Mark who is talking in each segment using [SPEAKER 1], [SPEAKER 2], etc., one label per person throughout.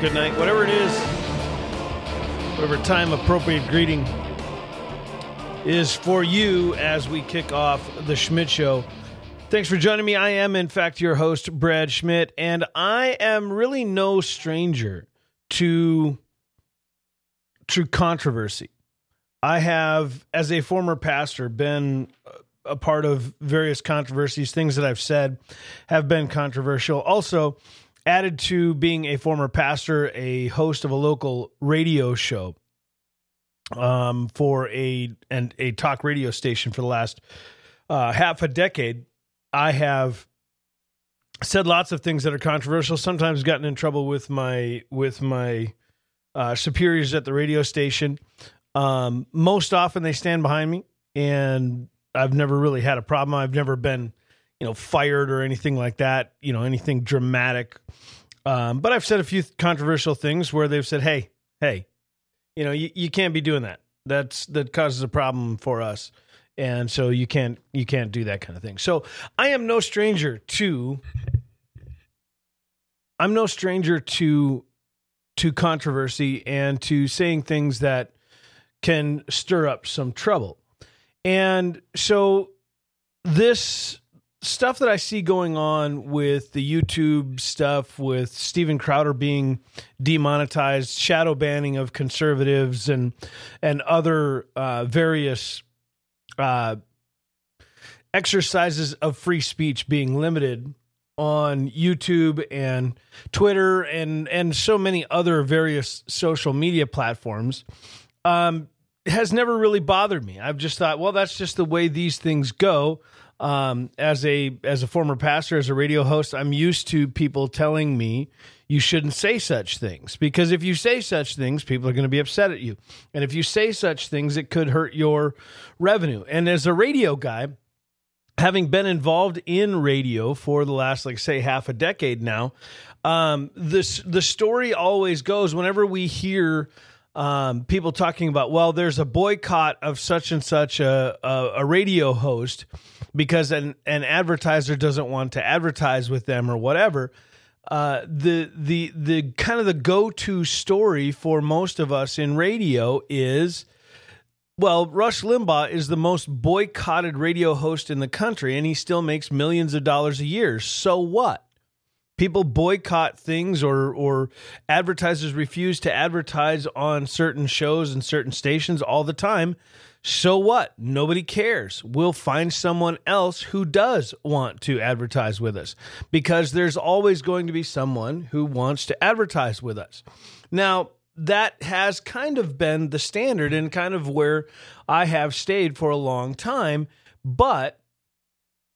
[SPEAKER 1] good night, whatever it is, whatever time appropriate greeting is for you as we kick off the Schmidt Show. Thanks for joining me. I am, in fact, your host, Brad Schmidt, and I am really no stranger to to controversy. I have, as a former pastor, been a part of various controversies. Things that I've said have been controversial. Also, added to being a former pastor, a host of a local radio show um, for a and a talk radio station for the last uh, half a decade. I have said lots of things that are controversial. Sometimes gotten in trouble with my with my uh, superiors at the radio station. Um, most often they stand behind me, and I've never really had a problem. I've never been, you know, fired or anything like that. You know, anything dramatic. Um, but I've said a few controversial things where they've said, "Hey, hey, you know, you, you can't be doing that. That's that causes a problem for us." And so you can't you can't do that kind of thing. So I am no stranger to I'm no stranger to to controversy and to saying things that can stir up some trouble. And so this stuff that I see going on with the YouTube stuff with Steven Crowder being demonetized, shadow banning of conservatives and and other uh, various uh, exercises of free speech being limited on YouTube and Twitter and and so many other various social media platforms um, has never really bothered me. I've just thought, well, that's just the way these things go. Um, as a as a former pastor, as a radio host, I'm used to people telling me you shouldn't say such things because if you say such things, people are going to be upset at you, and if you say such things, it could hurt your revenue. And as a radio guy, having been involved in radio for the last like say half a decade now um, this the story always goes whenever we hear um, people talking about well there's a boycott of such and such a, a, a radio host because an, an advertiser doesn't want to advertise with them or whatever uh, the the the kind of the go-to story for most of us in radio is well, Rush Limbaugh is the most boycotted radio host in the country, and he still makes millions of dollars a year. So what? People boycott things, or or advertisers refuse to advertise on certain shows and certain stations all the time. So what? Nobody cares. We'll find someone else who does want to advertise with us because there's always going to be someone who wants to advertise with us. Now, that has kind of been the standard and kind of where I have stayed for a long time. But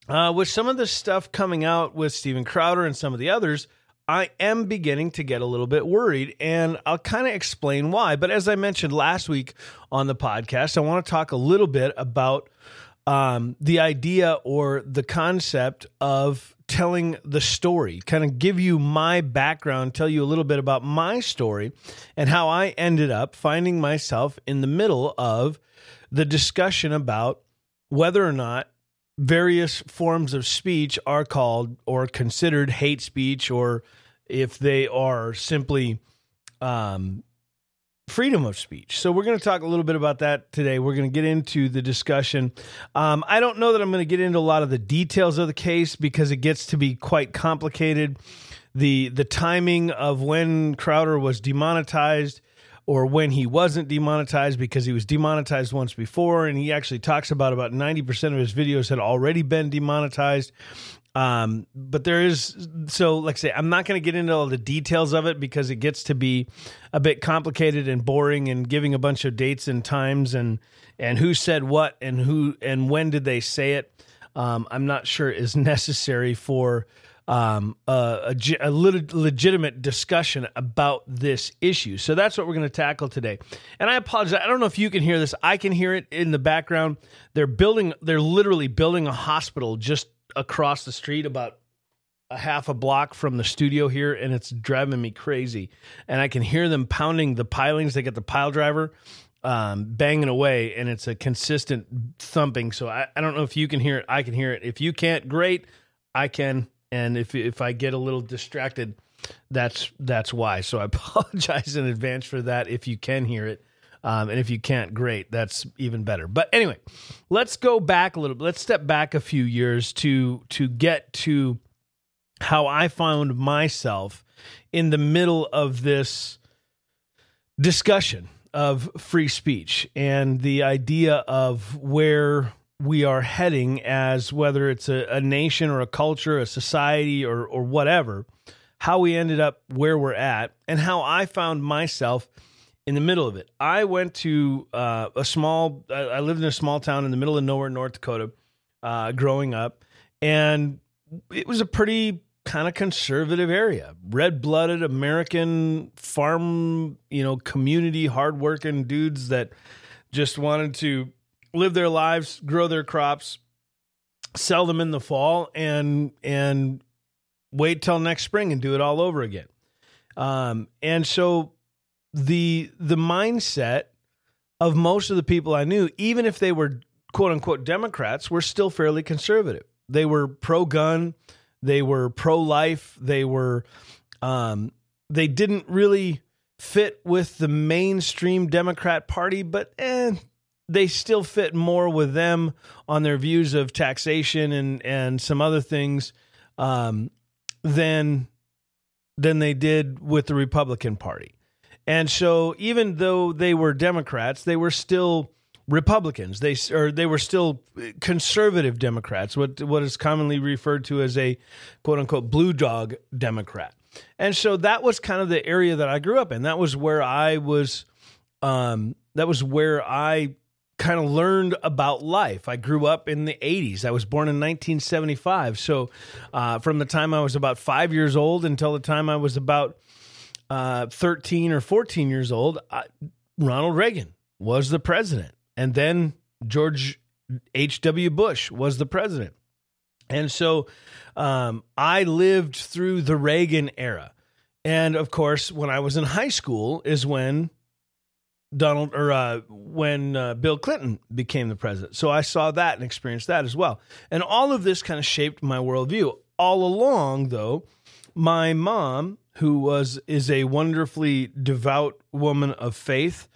[SPEAKER 1] uh, with some of the stuff coming out with Steven Crowder and some of the others, I am beginning to get a little bit worried, and I'll kind of explain why. But as I mentioned last week on the podcast, I want to talk a little bit about um, the idea or the concept of telling the story, kind of give you my background, tell you a little bit about my story and how I ended up finding myself in the middle of the discussion about whether or not various forms of speech are called or considered hate speech or if they are simply um, freedom of speech. So we're going to talk a little bit about that today. We're going to get into the discussion. Um, I don't know that I'm going to get into a lot of the details of the case because it gets to be quite complicated. The the timing of when Crowder was demonetized or when he wasn't demonetized because he was demonetized once before and he actually talks about about 90% of his videos had already been demonetized um, but there is so like I say, I'm not going to get into all the details of it because it gets to be a bit complicated and boring and giving a bunch of dates and times and and who said what and who and when did they say it. Um, I'm not sure is necessary for um, a, a, a legitimate discussion about this issue. So that's what we're going to tackle today. And I apologize. I don't know if you can hear this. I can hear it in the background. They're building. They're literally building a hospital just across the street, about a half a block from the studio here, and it's driving me crazy. And I can hear them pounding the pilings. They get the pile driver um, banging away, and it's a consistent thumping. So I, I don't know if you can hear it. I can hear it. If you can't, great. I can. And if if I get a little distracted, that's that's why. So I apologize in advance for that. If you can hear it. Um, and if you can't, great. That's even better. But anyway, let's go back a little bit. Let's step back a few years to to get to how I found myself in the middle of this discussion of free speech and the idea of where we are heading as whether it's a, a, nation or a culture, a society or or whatever, how we ended up where we're at, and how I found myself in the middle of it. I went to uh, a small. I lived in a small town in the middle of nowhere, North Dakota, uh, growing up, and it was a pretty kind of conservative area. Red blooded American farm, you know, community, hardworking dudes that just wanted to live their lives, grow their crops, sell them in the fall, and and wait till next spring and do it all over again. Um, and so the the mindset of most of the people I knew, even if they were quote unquote Democrats, were still fairly conservative. They were pro gun they were pro life. They were, um, they didn't really fit with the mainstream Democrat Party, but eh, they still fit more with them on their views of taxation and and some other things um, than than they did with the Republican Party. And so, even though they were Democrats, they were still Republicans. They or they were still conservative Democrats, what what is commonly referred to as a quote unquote blue dog Democrat. And so that was kind of the area that I grew up in. That was where I was um, that was where I kind of learned about life. I grew up in the 80s. I was born in 1975. So uh, from the time I was about five years old until the time I was about uh, 13 or 14 years old, I, Ronald Reagan was the president. And then George H.W. Bush was the president. And so um, I lived through the Reagan era. And of course, when I was in high school, is when Donald or uh, when uh, Bill Clinton became the president. So I saw that and experienced that as well. And all of this kind of shaped my worldview. All along, though, my mom, who was is a wonderfully devout woman of faith,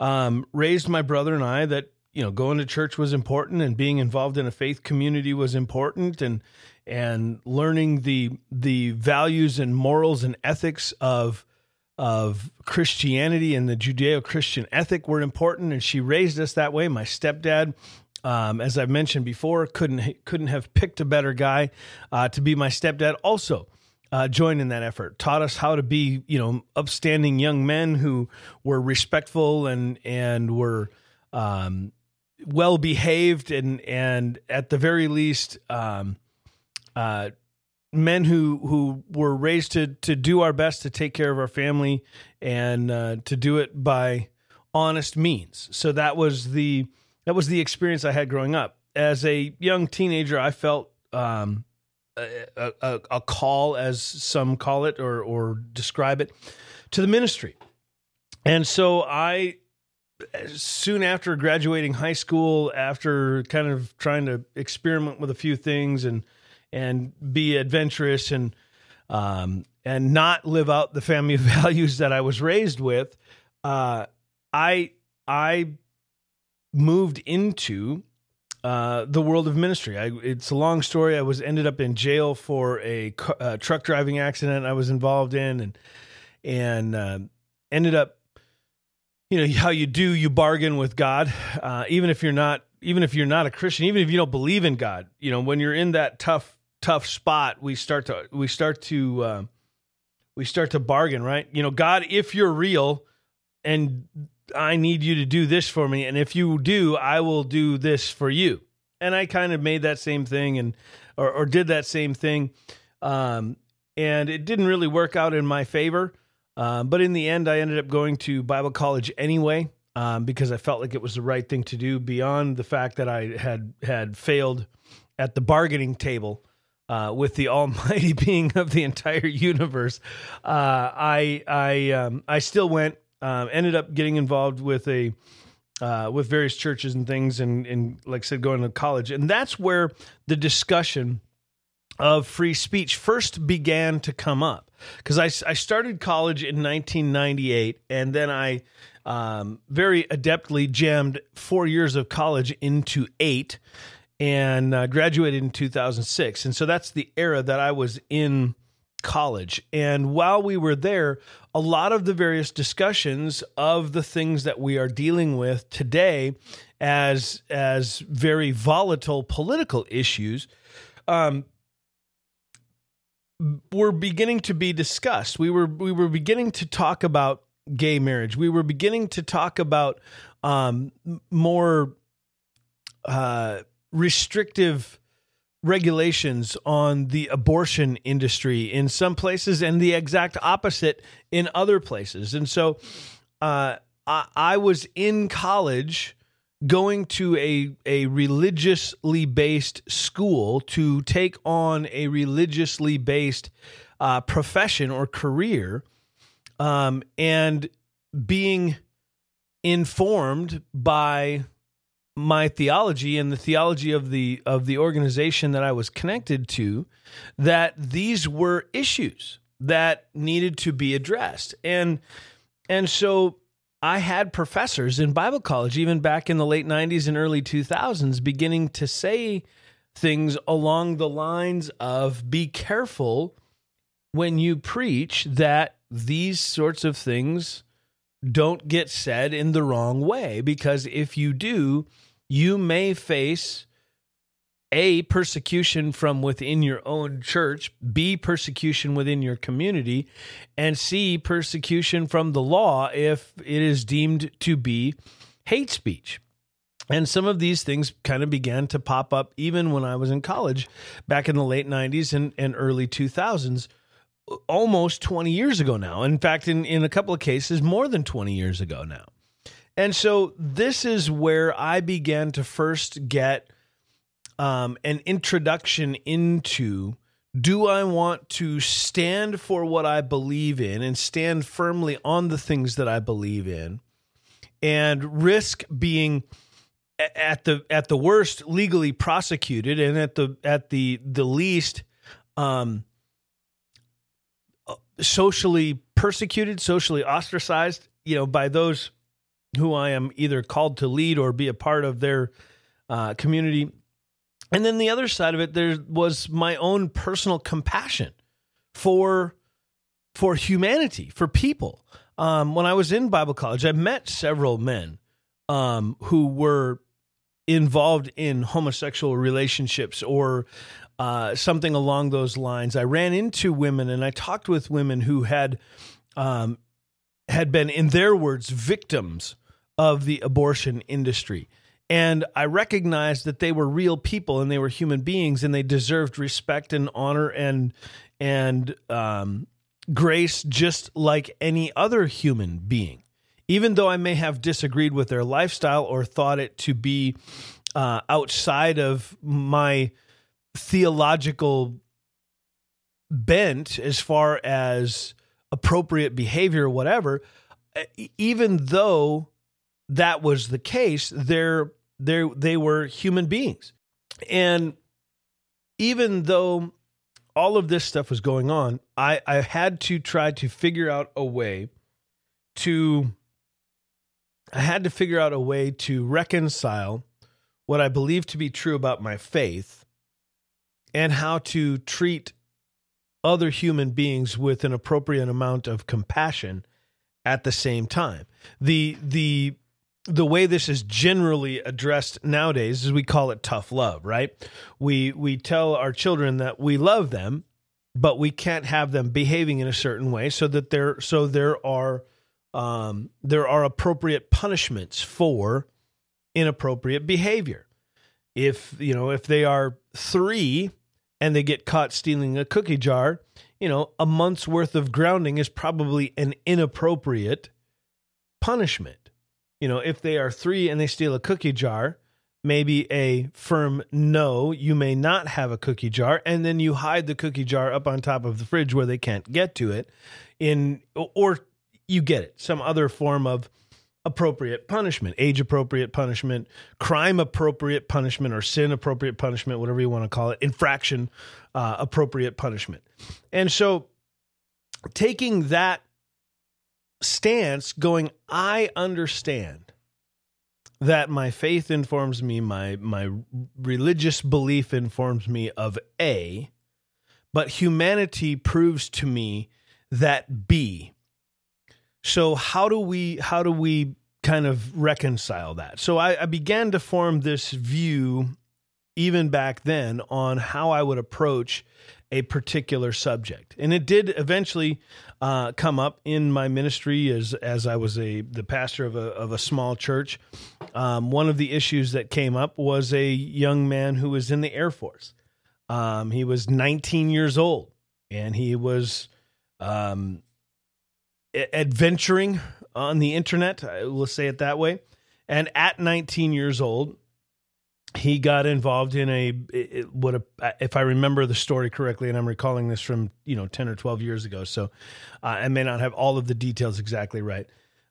[SPEAKER 1] um, raised my brother and I that you know going to church was important and being involved in a faith community was important and and learning the the values and morals and ethics of of Christianity and the Judeo-Christian ethic were important and she raised us that way. My stepdad um, as I've mentioned before couldn't couldn't have picked a better guy uh, to be my stepdad. Also uh, joined in that effort, taught us how to be, you know, upstanding young men who were respectful and and were um, well behaved and and at the very least, um, uh, men who who were raised to to do our best to take care of our family and uh, to do it by honest means. So that was the that was the experience I had growing up. As a young teenager, I felt um, a, a, a call, as some call it or or describe it, to the ministry. And so I soon after graduating high school, after kind of trying to experiment with a few things and and be adventurous and um, and not live out the family values that I was raised with, uh, I I moved into uh, the world of ministry. I, it's a long story. I was ended up in jail for a, a truck driving accident I was involved in, and and uh, ended up, you know, how you do you bargain with God, uh, even if you're not even if you're not a Christian, even if you don't believe in God. You know, when you're in that tough tough spot, we start to we start to uh, we start to bargain, right? You know, God, if you're real, and I need you to do this for me. And if you do, I will do this for you. And I kind of made that same thing and or, or did that same thing Um, and it didn't really work out in my favor. Um, but in the end, I ended up going to Bible college anyway um, because I felt like it was the right thing to do. Beyond the fact that I had had failed at the bargaining table uh, with the Almighty being of the entire universe, uh, I I um, I still went. Um, ended up getting involved with a uh, with various churches and things, and and like I said, going to college, and that's where the discussion of free speech first began to come up because I, I started college in 1998 and then I um, very adeptly jammed four years of college into eight and uh, graduated in 2006. And so that's the era that I was in college. And while we were there, a lot of the various discussions of the things that we are dealing with today as as very volatile political issues um, were beginning to be discussed. We were we were beginning to talk about gay marriage. We were beginning to talk about um, more uh, restrictive regulations on the abortion industry in some places, and the exact opposite in other places. And so, uh, I, I was in college going to a, a religiously based school to take on a religiously based uh, profession or career um, and being informed by my theology and the theology of the of the organization that I was connected to that these were issues that needed to be addressed. And and so I had professors in Bible college, even back in the late 90s and early 2000s, beginning to say things along the lines of be careful when you preach that these sorts of things don't get said in the wrong way. Because if you do, you may face a persecution from within your own church, b persecution within your community, and c persecution from the law if it is deemed to be hate speech. And some of these things kind of began to pop up even when I was in college back in the late 90s and, and early 2000s, almost 20 years ago now. In fact, in, in a couple of cases, more than 20 years ago now. And so this is where I began to first get um, an introduction into do I want to stand for what I believe in and stand firmly on the things that I believe in and risk being at the at the worst legally prosecuted and at the at the the least um socially persecuted socially ostracized you know by those who I am either called to lead or be a part of their uh, community and then the other side of it, there was my own personal compassion for for humanity, for people. Um, when I was in Bible college, I met several men um, who were involved in homosexual relationships or uh, something along those lines. I ran into women and I talked with women who had um, had been, in their words, victims of the abortion industry. And I recognized that they were real people and they were human beings and they deserved respect and honor and and um, grace just like any other human being. Even though I may have disagreed with their lifestyle or thought it to be uh, outside of my theological bent as far as appropriate behavior or whatever, even though that was the case, there they they were human beings. And even though all of this stuff was going on, I, I had to try to figure out a way to I had to figure out a way to reconcile what I believe to be true about my faith and how to treat other human beings with an appropriate amount of compassion at the same time. The the the way this is generally addressed nowadays is we call it tough love, right? We we tell our children that we love them, but we can't have them behaving in a certain way so that there so there are um, there are appropriate punishments for inappropriate behavior. If you know if they are three and they get caught stealing a cookie jar, you know, a month's worth of grounding is probably an inappropriate punishment. You know, if they are three and they steal a cookie jar, maybe a firm no, you may not have a cookie jar, and then you hide the cookie jar up on top of the fridge where they can't get to it in or you get it, some other form of appropriate punishment, age appropriate punishment, crime appropriate punishment, or sin appropriate punishment, whatever you want to call it, infraction uh, appropriate punishment. And so taking that stance, going, I understand that my faith informs me, my my religious belief informs me of A, but humanity proves to me that B. So how do we how do we kind of reconcile that? So I, I began to form this view even back then on how I would approach a particular subject. And it did eventually uh, come up in my ministry as as I was a the pastor of a of a small church. Um, one of the issues that came up was a young man who was in the Air Force. Um, he was 19 years old, and he was um, adventuring on the internet. Let's say it that way. And at 19 years old, he got involved in a what a, if I remember the story correctly, and I'm recalling this from you know ten or twelve years ago, so uh, I may not have all of the details exactly right.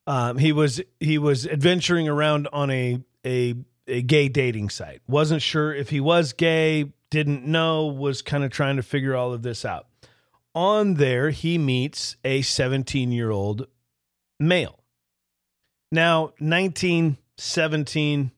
[SPEAKER 1] Um, he was he was adventuring around on a a a gay dating site. wasn't sure if he was gay, didn't know, was kind of trying to figure all of this out. On there, he meets a 17 year old male. Now, 19, 17,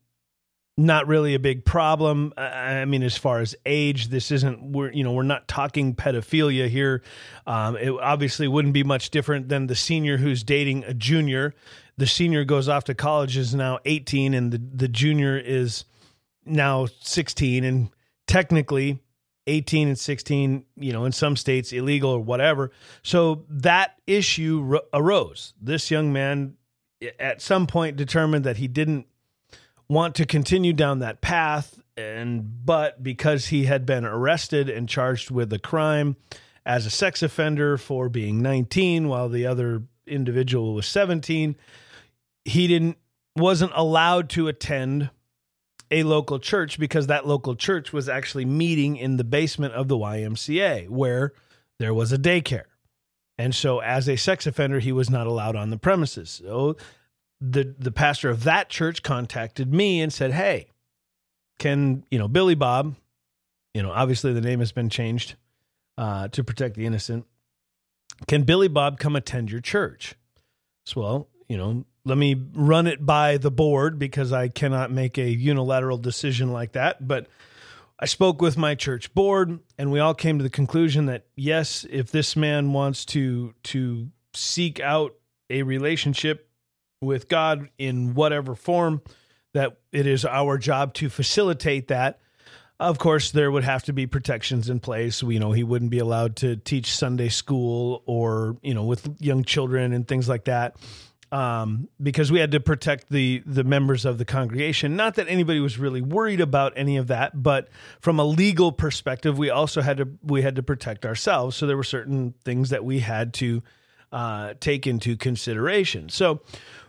[SPEAKER 1] not really a big problem. I mean, as far as age, this isn't we're you know we're not talking pedophilia here. Um, it obviously wouldn't be much different than the senior who's dating a junior. The senior goes off to college is now 18, and the the junior is now 16, and technically 18 and 16, you know, in some states illegal or whatever. So that issue arose. This young man at some point determined that he didn't want to continue down that path and but because he had been arrested and charged with a crime as a sex offender for being 19 while the other individual was 17 he didn't wasn't allowed to attend a local church because that local church was actually meeting in the basement of the YMCA where there was a daycare. And so as a sex offender he was not allowed on the premises. So the the pastor of that church contacted me and said, "Hey, can you know Billy Bob? You know, obviously the name has been changed uh, to protect the innocent. Can Billy Bob come attend your church?" So, well, you know, let me run it by the board because I cannot make a unilateral decision like that. But I spoke with my church board, and we all came to the conclusion that yes, if this man wants to to seek out a relationship with God in whatever form, that it is our job to facilitate that. Of course, there would have to be protections in place. You know, he wouldn't be allowed to teach Sunday school or, you know, with young children and things like that. Um, because we had to protect the the members of the congregation. Not that anybody was really worried about any of that, but from a legal perspective, we also had to we had to protect ourselves. So there were certain things that we had to uh, take into consideration. So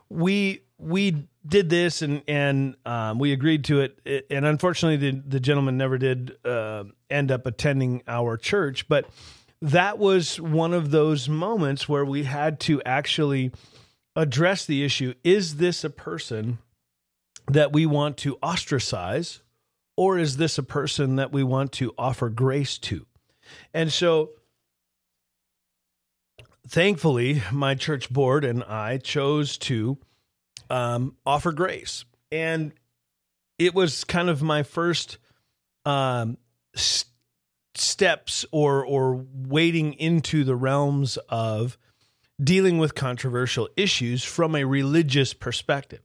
[SPEAKER 1] we we did this and and um, we agreed to it. And unfortunately, the the gentleman never did uh, end up attending our church. But that was one of those moments where we had to actually address the issue: Is this a person that we want to ostracize, or is this a person that we want to offer grace to? And so thankfully, my church board and I chose to um, offer grace. And it was kind of my first um, s- steps or, or wading into the realms of dealing with controversial issues from a religious perspective.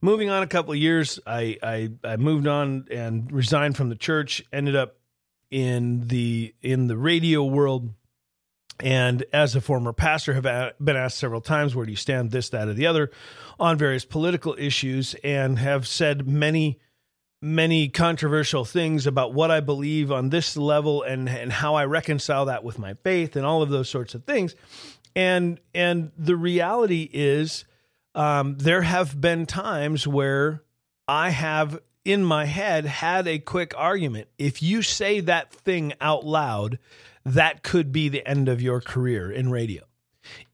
[SPEAKER 1] Moving on a couple of years, I, I, I moved on and resigned from the church, ended up in the in the radio world and as a former pastor, have been asked several times, where do you stand, this, that, or the other, on various political issues, and have said many many controversial things about what I believe on this level and and how I reconcile that with my faith and all of those sorts of things. And and the reality is um, there have been times where I have in my head had a quick argument. If you say that thing out loud, that could be the end of your career in radio.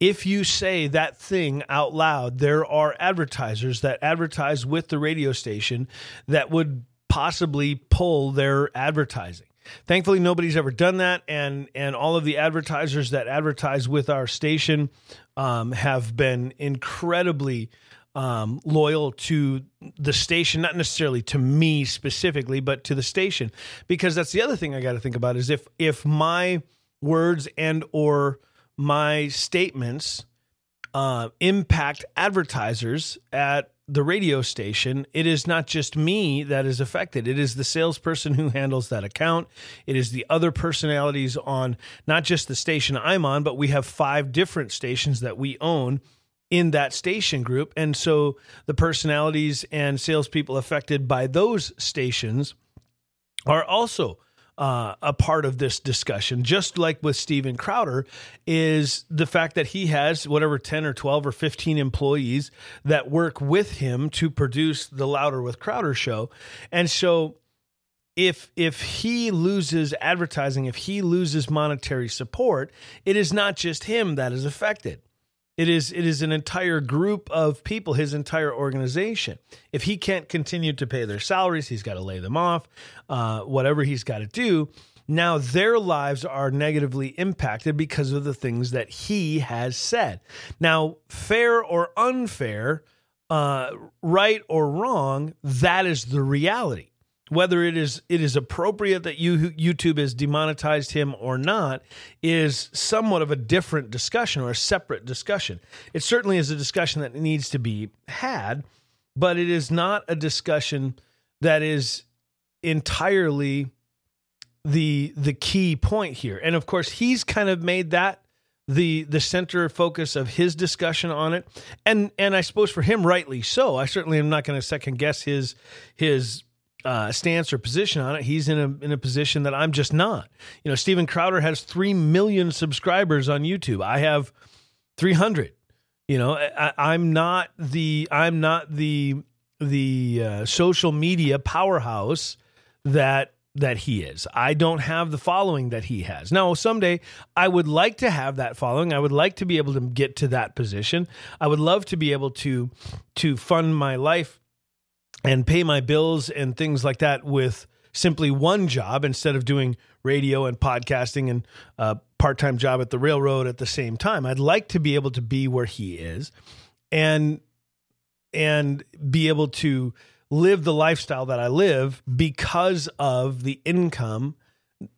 [SPEAKER 1] If you say that thing out loud, there are advertisers that advertise with the radio station that would possibly pull their advertising. Thankfully, nobody's ever done that, and and all of the advertisers that advertise with our station um, have been incredibly um, loyal to the station, not necessarily to me specifically, but to the station, because that's the other thing I got to think about is if if my words and or my statements uh, impact advertisers at the radio station, it is not just me that is affected. It is the salesperson who handles that account. It is the other personalities on not just the station I'm on, but we have five different stations that we own in that station group. And so the personalities and salespeople affected by those stations are also uh, a part of this discussion, just like with Steven Crowder, is the fact that he has whatever 10 or 12 or 15 employees that work with him to produce the Louder with Crowder show. And so if if he loses advertising, if he loses monetary support, it is not just him that is affected. It is it is an entire group of people, his entire organization. If he can't continue to pay their salaries, he's got to lay them off. Uh, whatever he's got to do. Now their lives are negatively impacted because of the things that he has said. Now, fair or unfair, uh, right or wrong, that is the reality whether it is it is appropriate that you YouTube has demonetized him or not is somewhat of a different discussion or a separate discussion. It certainly is a discussion that needs to be had, but it is not a discussion that is entirely the the key point here. And of course, he's kind of made that the the center focus of his discussion on it and and I suppose for him rightly so I certainly am not going to second guess his his uh, stance or position on it. He's in a in a position that I'm just not. You know, Steven Crowder has three million subscribers on YouTube. I have three hundred. You know, I, am not the I'm not the the uh, social media powerhouse that that he is. I don't have the following that he has. Now, someday I would like to have that following. I would like to be able to get to that position. I would love to be able to to fund my life and pay my bills and things like that with simply one job instead of doing radio and podcasting and a part-time job at the railroad at the same time. I'd like to be able to be where he is and and be able to live the lifestyle that I live because of the income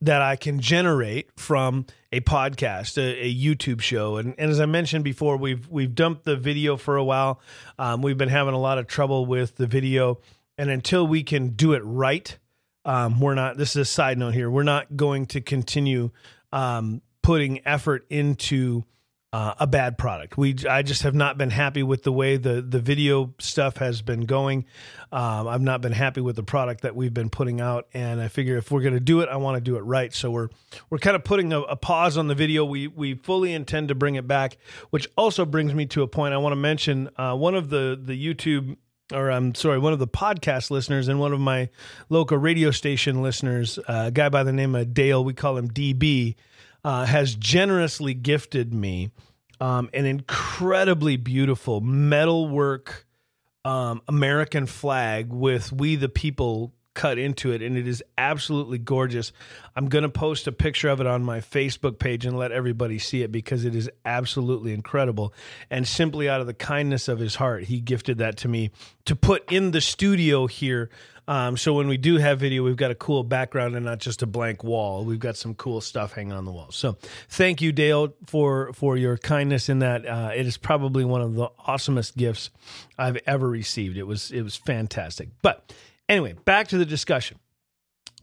[SPEAKER 1] that I can generate from a podcast, a, a YouTube show, and, and, as I mentioned before, we've we've dumped the video for a while. Um, we've been having a lot of trouble with the video, and until we can do it right, um, we're not. This is a side note here. We're not going to continue um, putting effort into uh, a bad product. We I just have not been happy with the way the the video stuff has been going. Um, I've not been happy with the product that we've been putting out, and I figure if we're going to do it, I want to do it right. So we're we're kind of putting a, a, pause on the video. We we fully intend to bring it back, which also brings me to a point I want to mention. Uh, one of the the YouTube or I'm sorry, one of the podcast listeners and one of my local radio station listeners, uh, a guy by the name of Dale, we call him DB uh, has generously gifted me um, an incredibly beautiful metalwork um, American flag with "We the People" cut into it, and it is absolutely gorgeous. I'm going to post a picture of it on my Facebook page and let everybody see it because it is absolutely incredible. And simply out of the kindness of his heart, he gifted that to me to put in the studio here um, so when we do have video, we've got a cool background and not just a blank wall. We've got some cool stuff hanging on the wall. So thank you, Dale, for for your kindness in that. Uh, it is probably one of the awesomest gifts I've ever received. It was it was fantastic. But anyway, back to the discussion.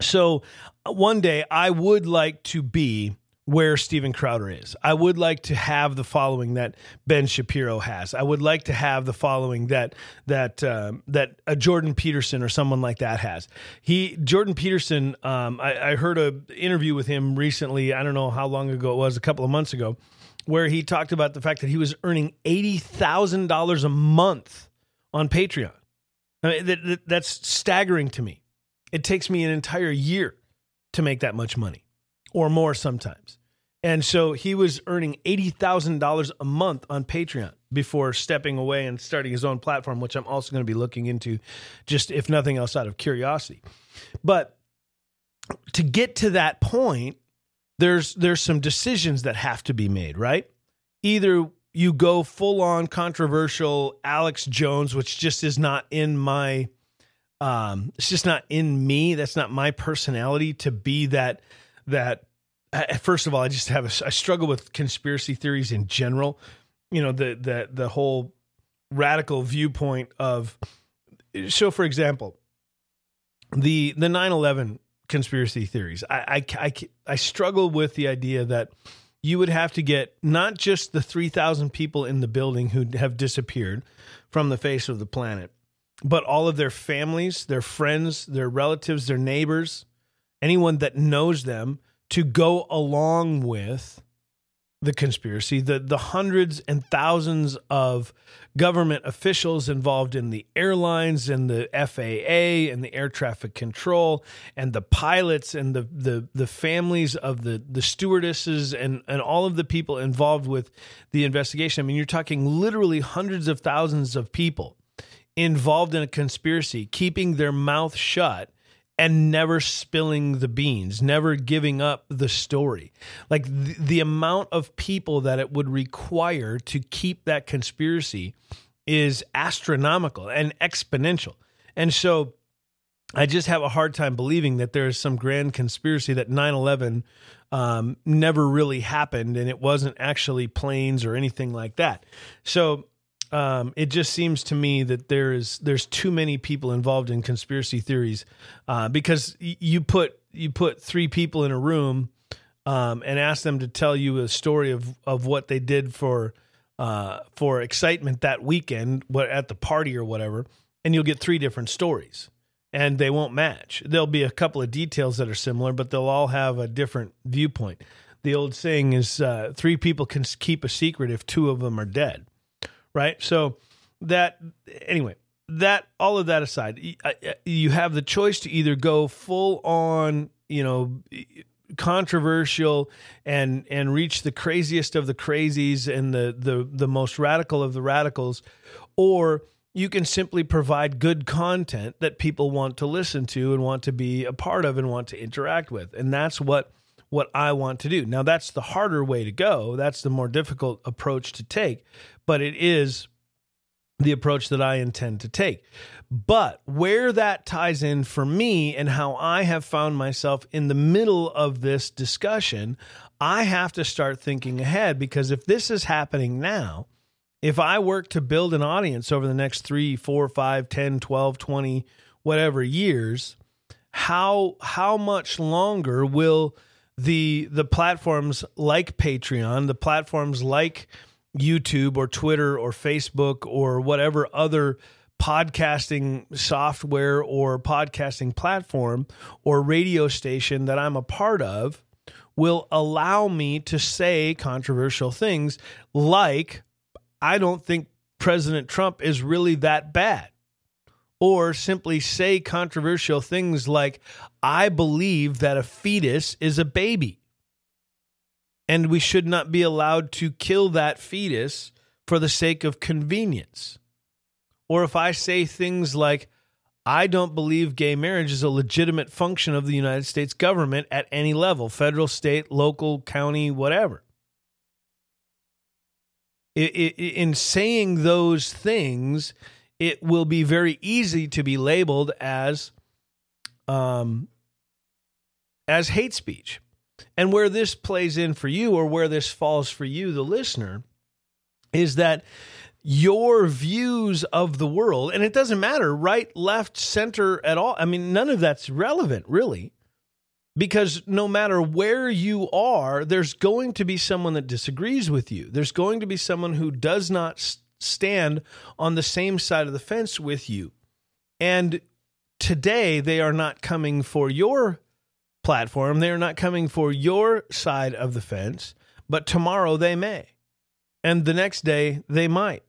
[SPEAKER 1] So one day I would like to be where Steven Crowder is. I would like to have the following that Ben Shapiro has. I would like to have the following that that um, that a Jordan Peterson or someone like that has. He Jordan Peterson. Um, I, I heard a interview with him recently. I don't know how long ago it was, a couple of months ago, where he talked about the fact that he was earning eighty thousand dollars a month on Patreon. I mean, that, that, that's staggering to me. It takes me an entire year to make that much money or more sometimes. And so he was earning $80,000 a month on Patreon before stepping away and starting his own platform, which I'm also going to be looking into, just if nothing else out of curiosity. But to get to that point, there's there's some decisions that have to be made, right? Either you go full on controversial Alex Jones, which just is not in my um it's just not in me. That's not my personality to be that that first of all, I just have a, I struggle with conspiracy theories in general. You know, the the the whole radical viewpoint of so for example, the the 9/11 conspiracy theories. I, I I I struggle with the idea that you would have to get not just the 3,000 people in the building who have disappeared from the face of the planet, but all of their families, their friends, their relatives, their neighbors, anyone that knows them to go along with the conspiracy, the the hundreds and thousands of government officials involved in the airlines and the FAA and the air traffic control and the pilots and the the the families of the the stewardesses and and all of the people involved with the investigation. I mean, you're talking literally hundreds of thousands of people involved in a conspiracy, keeping their mouth shut and never spilling the beans, never giving up the story. Like the, amount of people that it would require to keep that conspiracy is astronomical and exponential. And so I just have a hard time believing that there is some grand conspiracy that 9 11 um, never really happened and it wasn't actually planes or anything like that. So um, it just seems to me that there is there's too many people involved in conspiracy theories uh, because y- you put you put three people in a room um, and ask them to tell you a story of of what they did for uh, for excitement that weekend, what at the party or whatever, and you'll get three different stories, and they won't match. There'll be a couple of details that are similar, but they'll all have a different viewpoint. The old saying is, uh, three people can keep a secret if two of them are dead right? So that anyway, that all of that aside, you have the choice to either go full on, you know, controversial and and reach the craziest of the crazies and the the the most radical of the radicals or you can simply provide good content that people want to listen to and want to be a part of and want to interact with and that's what what I want to do. Now that's the harder way to go. That's the more difficult approach to take but it is the approach that I intend to take. But where that ties in for me and how I have found myself in the middle of this discussion, I have to start thinking ahead because if this is happening now, if I work to build an audience over the next three, four, five, 10, 12, 20, whatever years, how how much longer will the the platforms like Patreon, the platforms like YouTube or Twitter or Facebook or whatever other podcasting software or podcasting platform or radio station that I'm a part of will allow me to say controversial things like, I don't think President Trump is really that bad. Or simply say controversial things like, I believe that a fetus is a baby and we should not be allowed to kill that fetus for the sake of convenience. Or if I say things like, I don't believe gay marriage is a legitimate function of the United States government at any level federal, state, local, county, whatever. In saying those things, it will be very easy to be labeled as um, as hate speech. And where this plays in for you, or where this falls for you, the listener, is that your views of the world, and it doesn't matter right, left, center at all. I mean, none of that's relevant, really. because no matter where you are, there's going to be someone that disagrees with you. There's going to be someone who does not stand on the same side of the fence with you. And today, they are not coming for your platform, they are not coming for your side of the fence, but tomorrow they may. And the next day, they might.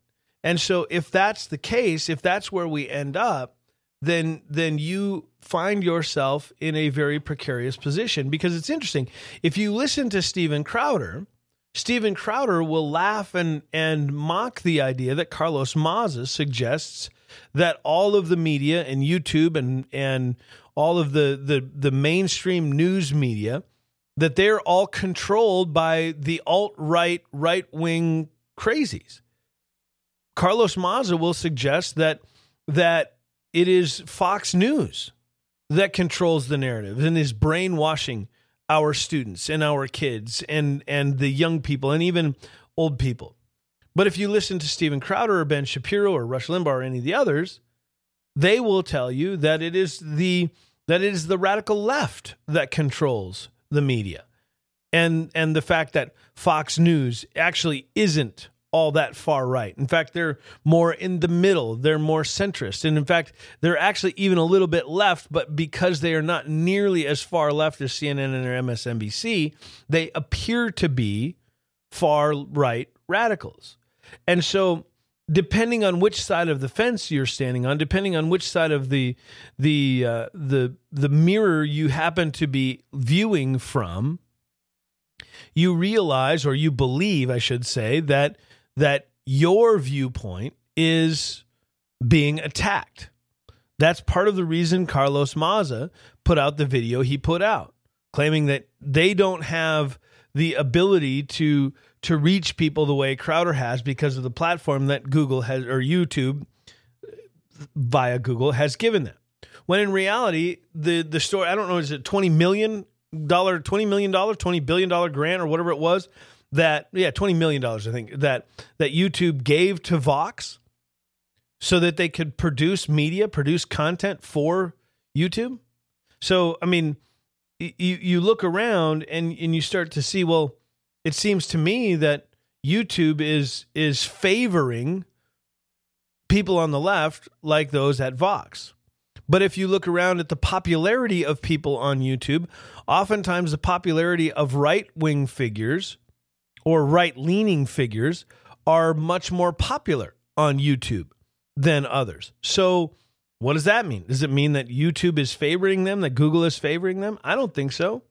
[SPEAKER 1] And so, if that's the case, if that's where we end up, then then you find yourself in a very precarious position because it's interesting. If you listen to Steven Crowder, Steven Crowder will laugh and and mock the idea that Carlos Maza suggests that all of the media and YouTube and and all of the the the mainstream news media that they're all controlled by the alt right right wing crazies. Carlos Maza will suggest that that it is Fox News that controls the narrative and is brainwashing our students and our kids and and the young people and even old people. But if you listen to Steven Crowder or Ben Shapiro or Rush Limbaugh or any of the others, they will tell you that it is the that it is the radical left that controls the media. And and the fact that Fox News actually isn't all that far right. In fact, they're more in the middle. They're more centrist. And in fact, they're actually even a little bit left, but because they are not nearly as far left as CNN and MSNBC, they appear to be far right radicals. And so depending on which side of the fence you're standing on, depending on which side of the the uh, the the mirror you happen to be viewing from, you realize or you believe, I should say, that that your viewpoint is being attacked. That's part of the reason Carlos Maza put out the video he put out, claiming that they don't have the ability to to reach people the way Crowder has because of the platform that Google has or YouTube via Google has given them. When in reality, the the story I don't know is it twenty million dollar, twenty million dollar, twenty billion dollar grant or whatever it was that yeah, twenty million dollars I think that that YouTube gave to Vox so that they could produce media, produce content for YouTube. So I mean, you you look around and and you start to see well, it seems to me that YouTube is is favoring people on the left like those at Vox. But if you look around at the popularity of people on YouTube, oftentimes the popularity of right wing figures or right leaning figures are much more popular on YouTube than others. So, what does that mean? Does it mean that YouTube is favoring them, that Google is favoring them? I don't think so.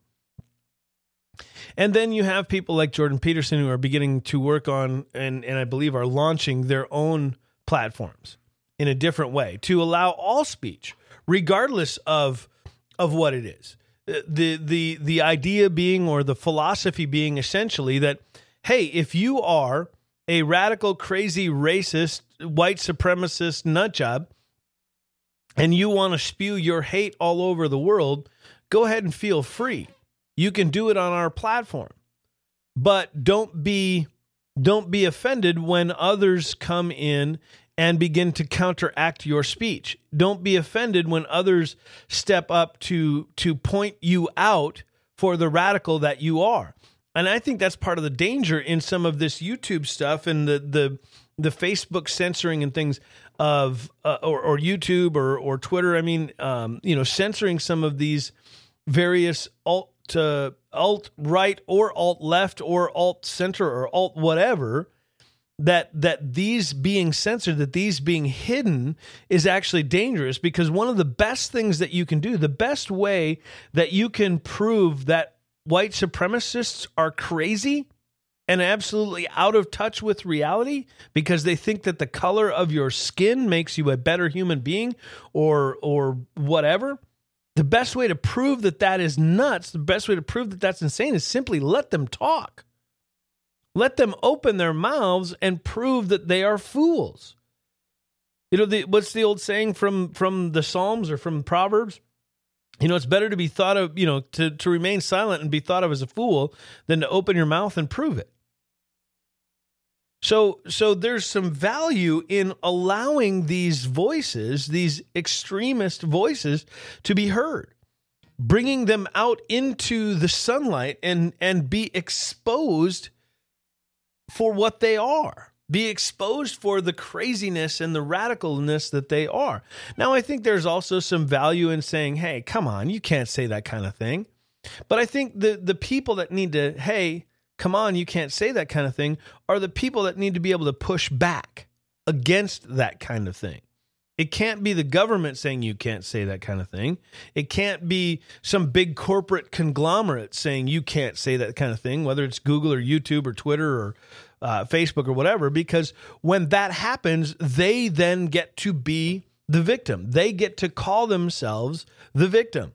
[SPEAKER 1] And then you have people like Jordan Peterson who are beginning to work on and, and I believe are launching their own platforms in a different way to allow all speech, regardless of of what it is. Uh, the the the idea being or the philosophy being essentially that hey, if you are a radical, crazy, racist, white supremacist nut job, and you want to spew your hate all over the world, go ahead and feel free. You can do it on our platform. But don't be don't be offended when others come in and begin to counteract your speech. Don't be offended when others step up to to point you out for the radical that you are and I think that's part of the danger in some of this YouTube stuff and the the the Facebook censoring and things of uh, or, or YouTube or or Twitter. I mean, um, you know, censoring some of these various alt uh, alt right or alt left or alt center or alt whatever that that these being censored that these being hidden is actually dangerous because one of the best things that you can do the best way that you can prove that white supremacists are crazy and absolutely out of touch with reality because they think that the color of your skin makes you a better human being or or whatever the best way to prove that that is nuts the best way to prove that that's insane is simply let them talk. Let them open their mouths and prove that they are fools. You know the, what's the old saying from from the psalms or from proverbs? You know, it's better to be thought of, you know, to, to remain silent and be thought of as a fool than to open your mouth and prove it. So, so there's some value in allowing these voices, these extremist voices, to be heard. bringing them out into the sunlight and and be exposed for what they are be exposed for the craziness and the radicalness that they are. Now, I think there's also some value in saying, hey, come on, you can't say that kind of thing. But I think the, the people that need to, hey, come on, you can't say that kind of thing, are the people that need to be able to push back against that kind of thing. It can't be the government saying you can't say that kind of thing. It can't be some big corporate conglomerate saying you can't say that kind of thing, whether it's Google or YouTube or Twitter or uh, Facebook or whatever, because when that happens, they then get to be the victim. They get to call themselves the victim.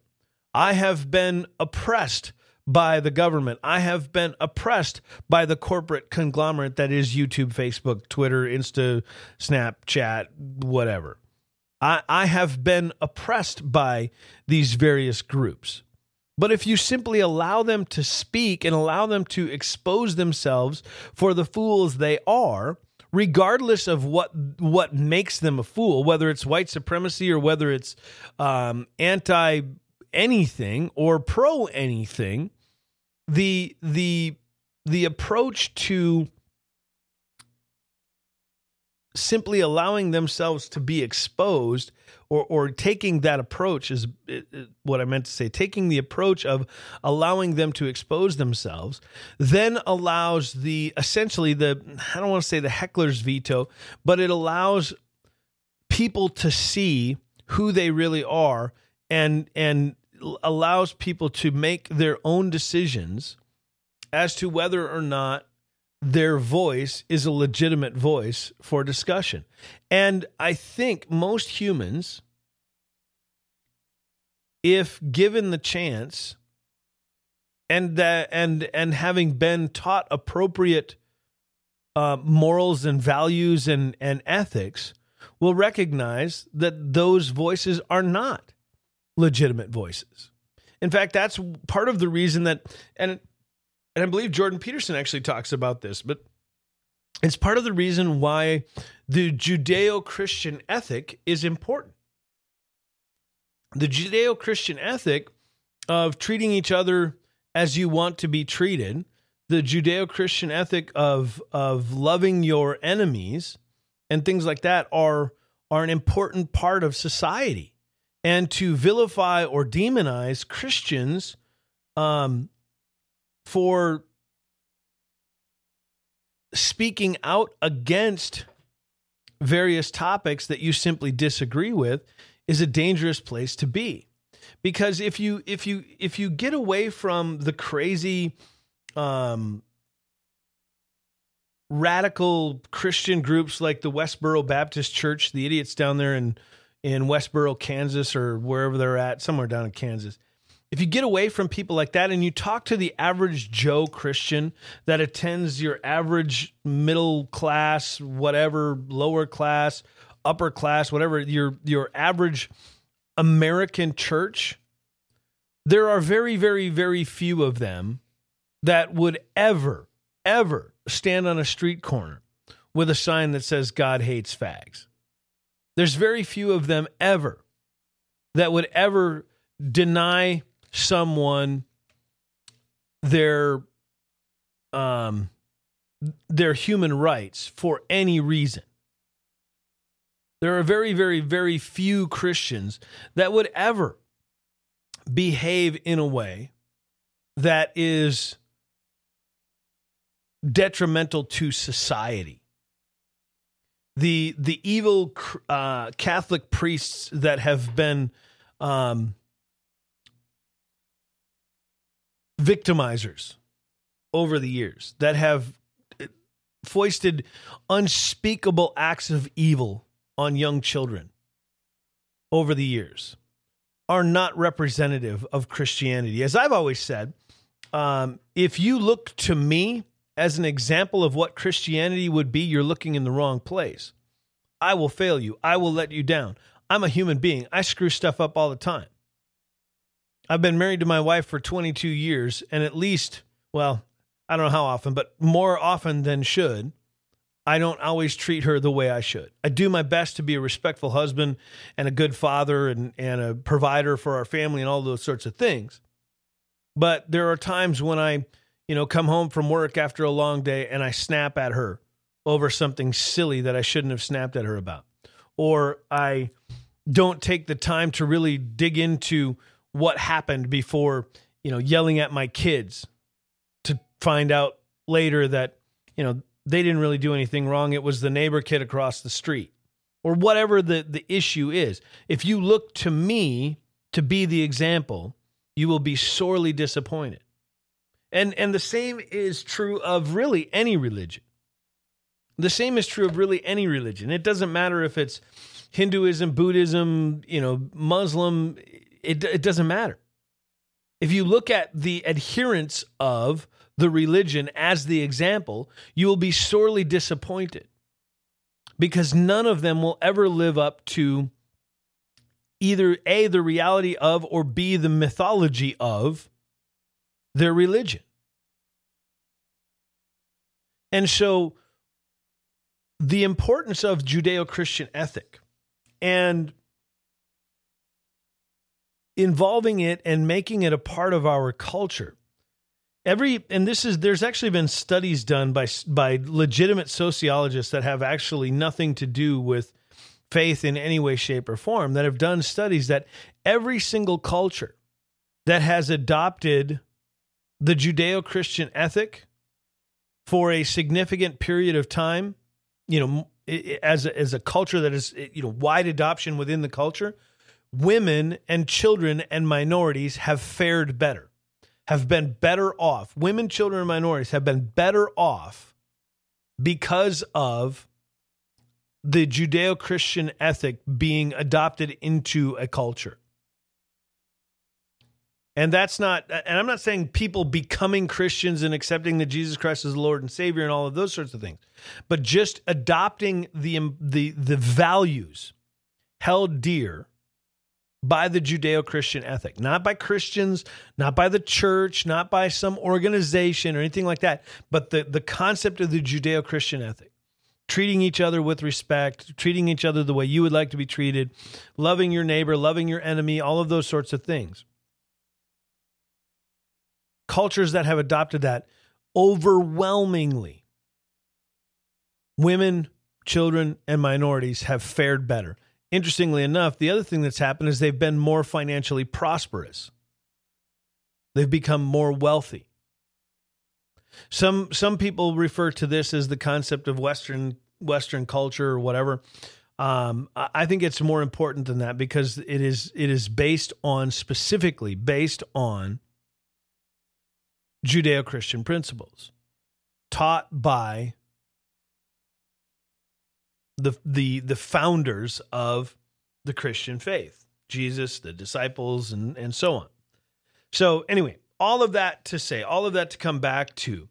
[SPEAKER 1] I have been oppressed by the government. I have been oppressed by the corporate conglomerate that is YouTube, Facebook, Twitter, Insta, Snapchat, whatever. I, I have been oppressed by these various groups. But if you simply allow them to speak and allow them to expose themselves for the fools they are, regardless of what what makes them a fool, whether it's white supremacy or whether it's um, anti anything or pro anything, the the the approach to simply allowing themselves to be exposed or or taking that approach is what I meant to say. Taking the approach of allowing them to expose themselves, then allows the essentially the I don't want to say the heckler's veto, but it allows people to see who they really are and and allows people to make their own decisions as to whether or not their voice is a legitimate voice for discussion. And I think most humans, if given the chance, and that and and having been taught appropriate uh, morals and values and and ethics, will recognize that those voices are not legitimate voices. In fact, that's part of the reason that and and I believe Jordan Peterson actually talks about this, but it's part of the reason why the Judeo Christian ethic is important. The Judeo Christian ethic of treating each other as you want to be treated, the Judeo Christian ethic of, of loving your enemies and things like that are, are an important part of society. And to vilify or demonize Christians um, for speaking out against various topics that you simply disagree with is a dangerous place to be. Because if you if you if you get away from the crazy um radical christian groups like the westboro baptist church the idiots down there in in westboro kansas or wherever they're at somewhere down in kansas if you get away from people like that and you talk to the average Joe Christian that attends your average middle class, whatever, lower class, upper class, whatever, your your average American church, there are very, very, very few of them that would ever, ever stand on a street corner with a sign that says God hates fags. There's very few of them ever that would ever deny someone their um their human rights for any reason. There are very, very, very few Christians that would ever behave in a way that is detrimental to society. The the evil uh, Catholic priests that have been um, victimizers over the years that have foisted unspeakable acts of evil on young children over the years are not representative of Christianity. As I've always said, um, if you look to me as an example of what Christianity would be, you're looking in the wrong place. I will fail you. I will let you down. I'm a human being. I screw stuff up all the time. I've been married to my wife for 22 years, and at least, well, I don't know how often, but more often than should, I don't always treat her the way I should. I do my best to be a respectful husband and a good father and, and a provider for our family and all those sorts of things. But there are times when I, you know, come home from work after a long day and I snap at her over something silly that I shouldn't have snapped at her about. Or I don't take the time to really dig into what happened before, you know, yelling at my kids to find out later that, you know, they didn't really do anything wrong. It was the neighbor kid across the street or whatever the, the issue is. If you look to me to be the example, you will be sorely disappointed. And and the same is true of really any religion. The same is true of really any religion. It doesn't matter if it's Hinduism, Buddhism, you know, Muslim, it, it doesn't matter. If you look at the adherents of the religion as the example, you will be sorely disappointed because none of them will ever live up to either A, the reality of, or B, the mythology of their religion. And so the importance of Judeo Christian ethic and involving it and making it a part of our culture. Every and this is there's actually been studies done by by legitimate sociologists that have actually nothing to do with faith in any way shape or form that have done studies that every single culture that has adopted the Judeo-Christian ethic for a significant period of time, you know, as a, as a culture that is you know wide adoption within the culture, women and children and minorities have fared better, have been better off. Women, children, and minorities have been better off because of the Judeo Christian ethic being adopted into a culture. And that's not, and I'm not saying people becoming Christians and accepting that Jesus Christ is the Lord and Savior and all of those sorts of things, but just adopting the the the values held dear by the Judeo Christian ethic, not by Christians, not by the church, not by some organization or anything like that, but the, the concept of the Judeo Christian ethic. Treating each other with respect, treating each other the way you would like to be treated, loving your neighbor, loving your enemy, all of those sorts of things. Cultures that have adopted that overwhelmingly, women, children, and minorities have fared better. Interestingly enough, the other thing that's happened is they've been more financially prosperous. They've become more wealthy. Some some people refer to this as the concept of Western Western culture or whatever. Um, I think it's more important than that because it is it is based on specifically based on Judeo Christian principles taught by the the the founders of the Christian faith, Jesus, the disciples, and and so on. So anyway, all of that to say, all of that to come back to,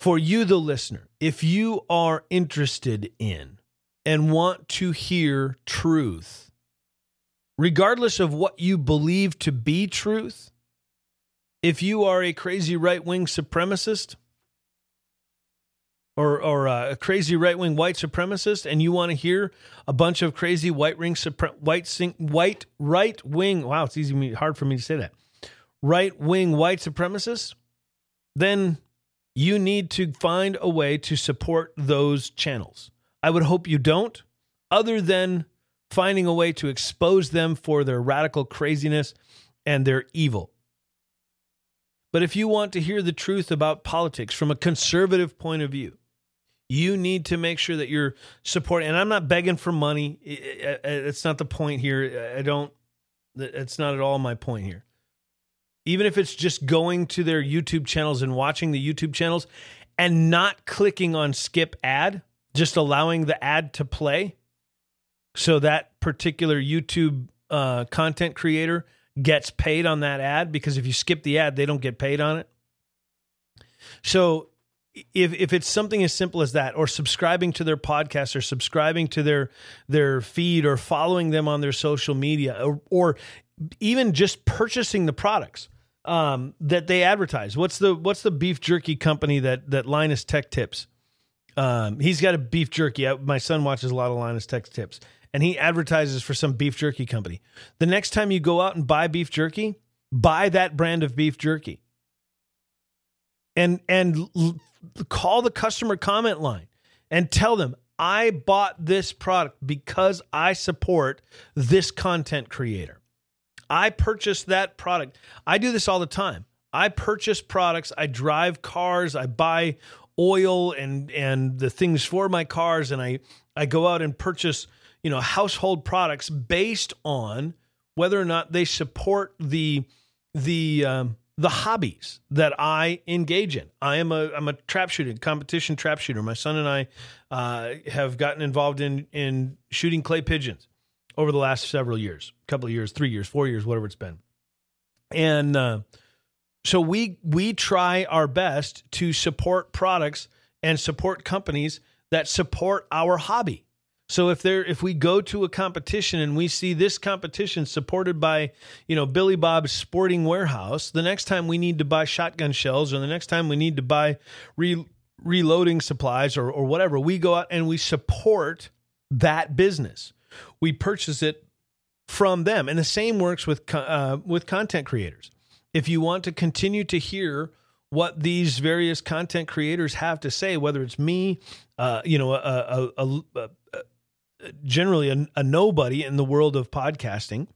[SPEAKER 1] for you, the listener, if you are interested in and want to hear truth, regardless of what you believe to be truth, if you are a crazy right wing supremacist, or or uh, a crazy right wing white supremacist, and you want to hear a bunch of crazy white ring supre- white sing- white right wing wow, it's easy hard for me to say that right wing white supremacists, then you need to find a way to support those channels. I would hope you don't, other than finding a way to expose them for their radical craziness and their evil. But if you want to hear the truth about politics from a conservative point of view, you need to make sure that you're supporting. And I'm not begging for money. It's not the point here. I don't. It's not at all my point here. Even if it's just going to their YouTube channels and watching the YouTube channels and not clicking on skip ad, just allowing the ad to play so that particular YouTube uh, content creator gets paid on that ad because if you skip the ad, they don't get paid on it. So if if it's something as simple as that or subscribing to their podcast or subscribing to their their feed or following them on their social media or, or even just purchasing the products um, that they advertise what's the what's the beef jerky company that that Linus Tech Tips um, he's got a beef jerky. My son watches a lot of Linus Tech Tips, and he advertises for some beef jerky company. The next time you go out and buy beef jerky, buy that brand of beef jerky, and and l- call the customer comment line and tell them I bought this product because I support this content creator. I purchased that product. I do this all the time. I purchase products, I drive cars, I buy oil and and the things for my cars and I I go out and purchase, you know, household products based on whether or not they support the the um, the hobbies that I engage in. I am a I'm a trap shooting competition trap shooter. My son and I uh, have gotten involved in in shooting clay pigeons over the last several years, couple of years, three years, four years, whatever it's been, and uh, so we we try our best to support products and support companies that support our hobby. So if there if we go to a competition and we see this competition supported by, you know, Billy Bob's Sporting Warehouse, the next time we need to buy shotgun shells or the next time we need to buy re, reloading supplies or or whatever, we go out and we support that business. We purchase it from them. And the same works with uh, with content creators. If you want to continue to hear what these various content creators have to say, whether it's me, uh, you know, a, a, a, generally a, a nobody in the world of podcasting,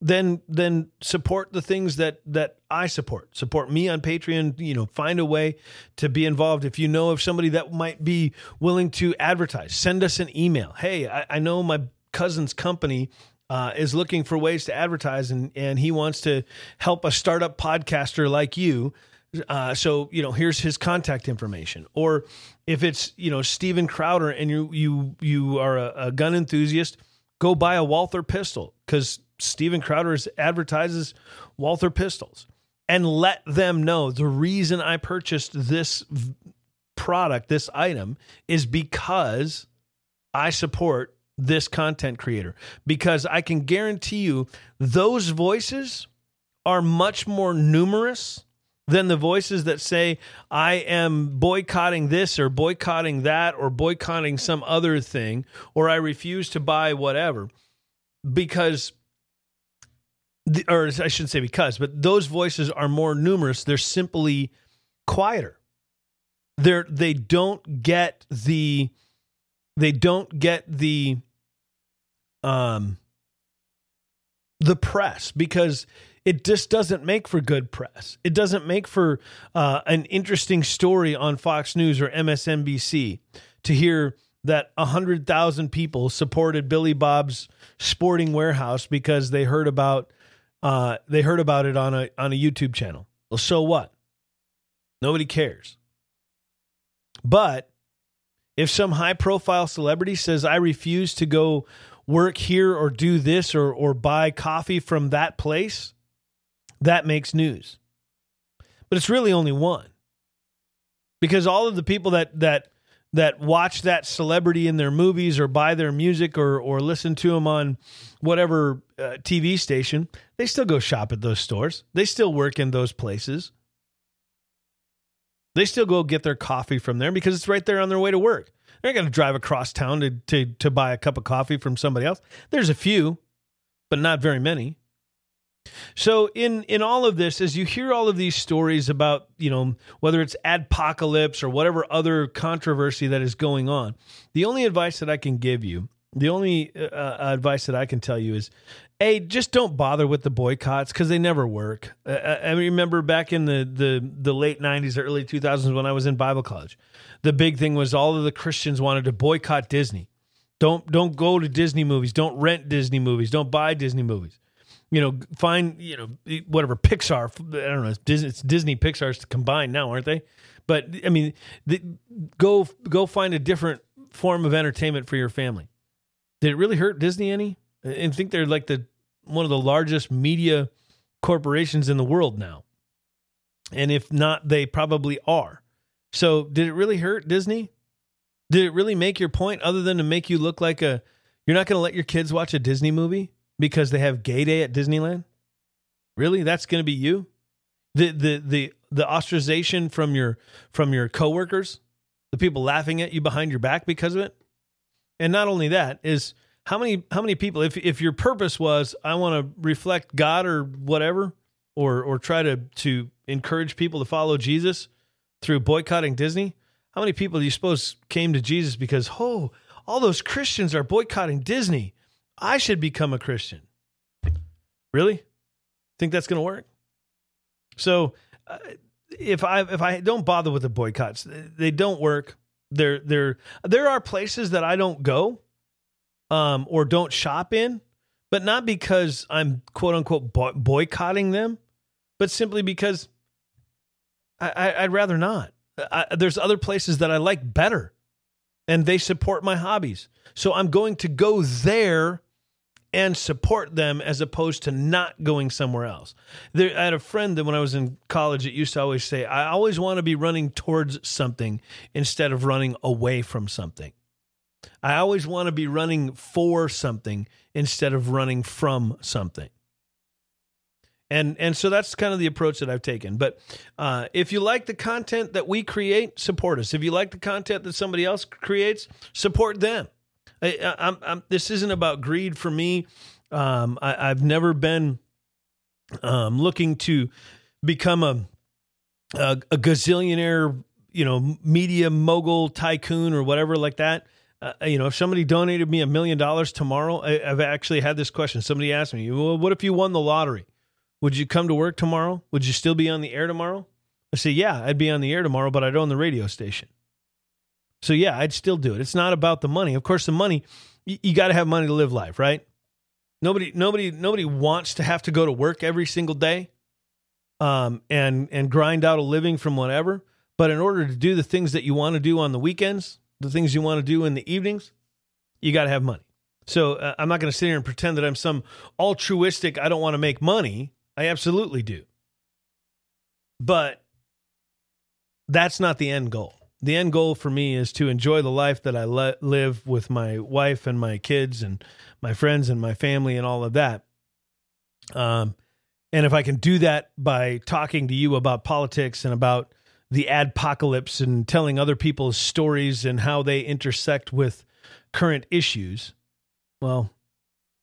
[SPEAKER 1] then then support the things that that I support. Support me on Patreon. You know, find a way to be involved. If you know of somebody that might be willing to advertise, send us an email. Hey, I, I know my cousin's company uh, is looking for ways to advertise, and and he wants to help a startup podcaster like you. Uh, so you know, here's his contact information. Or if it's you know Steven Crowder and you you you are a, a gun enthusiast, go buy a Walther pistol because Steven Crowder advertises Walther pistols, and let them know the reason I purchased this product, this item, is because I support this content creator because I can guarantee you those voices are much more numerous than the voices that say, I am boycotting this or boycotting that or boycotting some other thing or I refuse to buy whatever. Because, the, or I shouldn't say because, but those voices are more numerous. They're simply quieter. They're, they don't get the, they don't get the, um, the press because it just doesn't make for good press. It doesn't make for uh, an interesting story on Fox News or MSNBC to hear that 100,000 people supported Billy Bob's Sporting Warehouse because they heard about uh, they heard about it on a on a YouTube channel. Well, so what? Nobody cares. But if some high profile celebrity says I refuse to go work here or do this or or buy coffee from that place, that makes news. But it's really only one. Because all of the people that that that watch that celebrity in their movies or buy their music or or listen to them on whatever uh, TV station, they still go shop at those stores. They still work in those places. They still go get their coffee from there because it's right there on their way to work. They're not going to drive across town to, to to buy a cup of coffee from somebody else. There's a few, but not very many. So in in all of this, as you hear all of these stories about you know whether it's adpocalypse or whatever other controversy that is going on, the only advice that I can give you, the only uh, uh advice that I can tell you is, a just don't bother with the boycotts because they never work. Uh, I remember back in the the the late '90s, early 2000s when I was in Bible college, the big thing was all of the Christians wanted to boycott Disney. Don't don't go to Disney movies. Don't rent Disney movies. Don't buy Disney movies you know, find you know whatever Pixar. I don't know. It's Disney, it's Disney Pixar's combined now, aren't they? But I mean, the, go go find a different form of entertainment for your family. Did it really hurt Disney any? And think they're like the one of the largest media corporations in the world now. And if not, they probably are. So, did it really hurt Disney? Did it really make your point other than to make you look like a you're not going to let your kids watch a Disney movie? Because they have gay day at Disneyland? Really? That's going to be you? The the the the ostracization from your from your coworkers The people laughing at you behind your back because of it. And not only that is how many how many people if if your purpose was I want to reflect God or whatever or or try to to encourage people to follow Jesus through boycotting Disney, how many people do you suppose came to Jesus because oh all those Christians are boycotting Disney. I should become a Christian. Really? Think that's going to work? So uh, if I if I don't bother with the boycotts, they don't work. There there there are places that I don't go um or don't shop in, but not because I'm quote unquote boycotting them, but simply because I, I would rather not. I, there's other places that I like better and they support my hobbies. So I'm going to go there and support them as opposed to not going somewhere else. There, I had a friend that when I was in college, it used to always say, I always want to be running towards something instead of running away from something. I always want to be running for something instead of running from something and and so that's kind of the approach that I've taken. But uh, if you like the content that we create, support us. If you like the content that somebody else creates, support them. I, I'm, I'm, this isn't about greed for me. Um, I, have never been um, looking to become a, a, a gazillionaire, you know, media mogul tycoon or whatever like that. Uh, you know, if somebody donated me a million dollars tomorrow, I, have actually had this question. Somebody asked me, "Well, what if you won the lottery?" Would you come to work tomorrow? Would you still be on the air tomorrow? I say, Yeah, I'd be on the air tomorrow, but I'd own the radio station. So, yeah, I'd still do it. It's not about the money. Of course, the money, you, you got to have money to live life, right? Nobody, nobody, nobody wants to have to go to work every single day um, and, and grind out a living from whatever. But in order to do the things that you want to do on the weekends, the things you want to do in the evenings, you got to have money. So uh, I'm not going to sit here and pretend that I'm some altruistic, I don't want to make money. I absolutely do. But that's not the end goal. The end goal for me is to enjoy the life that I le- live with my wife and my kids and my friends and my family and all of that. Um, and if I can do that by talking to you about politics and about the adpocalypse and telling other people's stories and how they intersect with current issues, well,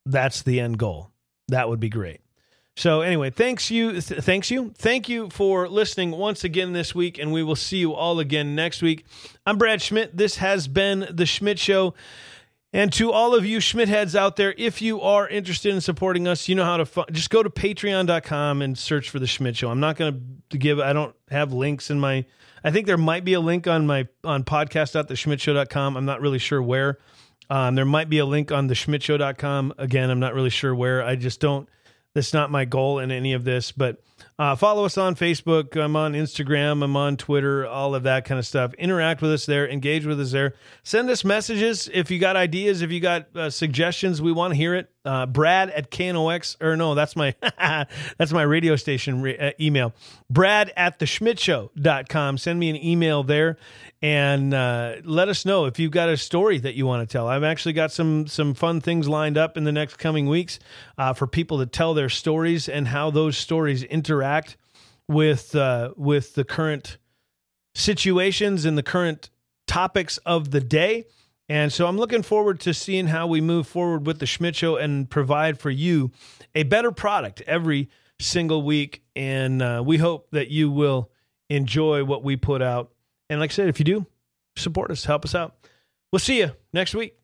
[SPEAKER 1] that's the end goal. That would be great. So anyway, thanks you, th- thanks you, thank you for listening once again this week, and we will see you all again next week. I'm Brad Schmidt. This has been the Schmidt Show. And to all of you Schmidt heads out there, if you are interested in supporting us, you know how to fu- just go to patreon.com and search for the Schmidt Show. I'm not going to give, I don't have links in my, I think there might be a link on my, on podcast.theschmidtshow.com. I'm not really sure where. Um, there might be a link on theschmidtshow.com. Again, I'm not really sure where. I just don't, that's not my goal in any of this, but uh, follow us on Facebook. I'm on Instagram. I'm on Twitter, all of that kind of stuff. Interact with us there. Engage with us there. Send us messages if you got ideas, if you got uh, suggestions. We want to hear it. Uh, Brad at KNOX, or no, that's my that's my radio station re- uh, email. Brad at the Schmidtshow.com. Send me an email there and uh, let us know if you've got a story that you want to tell. I've actually got some some fun things lined up in the next coming weeks uh, for people to tell their stories and how those stories interact with uh, with the current situations and the current topics of the day. And so I'm looking forward to seeing how we move forward with the Schmidt Show and provide for you a better product every single week. And uh, we hope that you will enjoy what we put out and like I said, if you do, support us, help us out. We'll see you next week.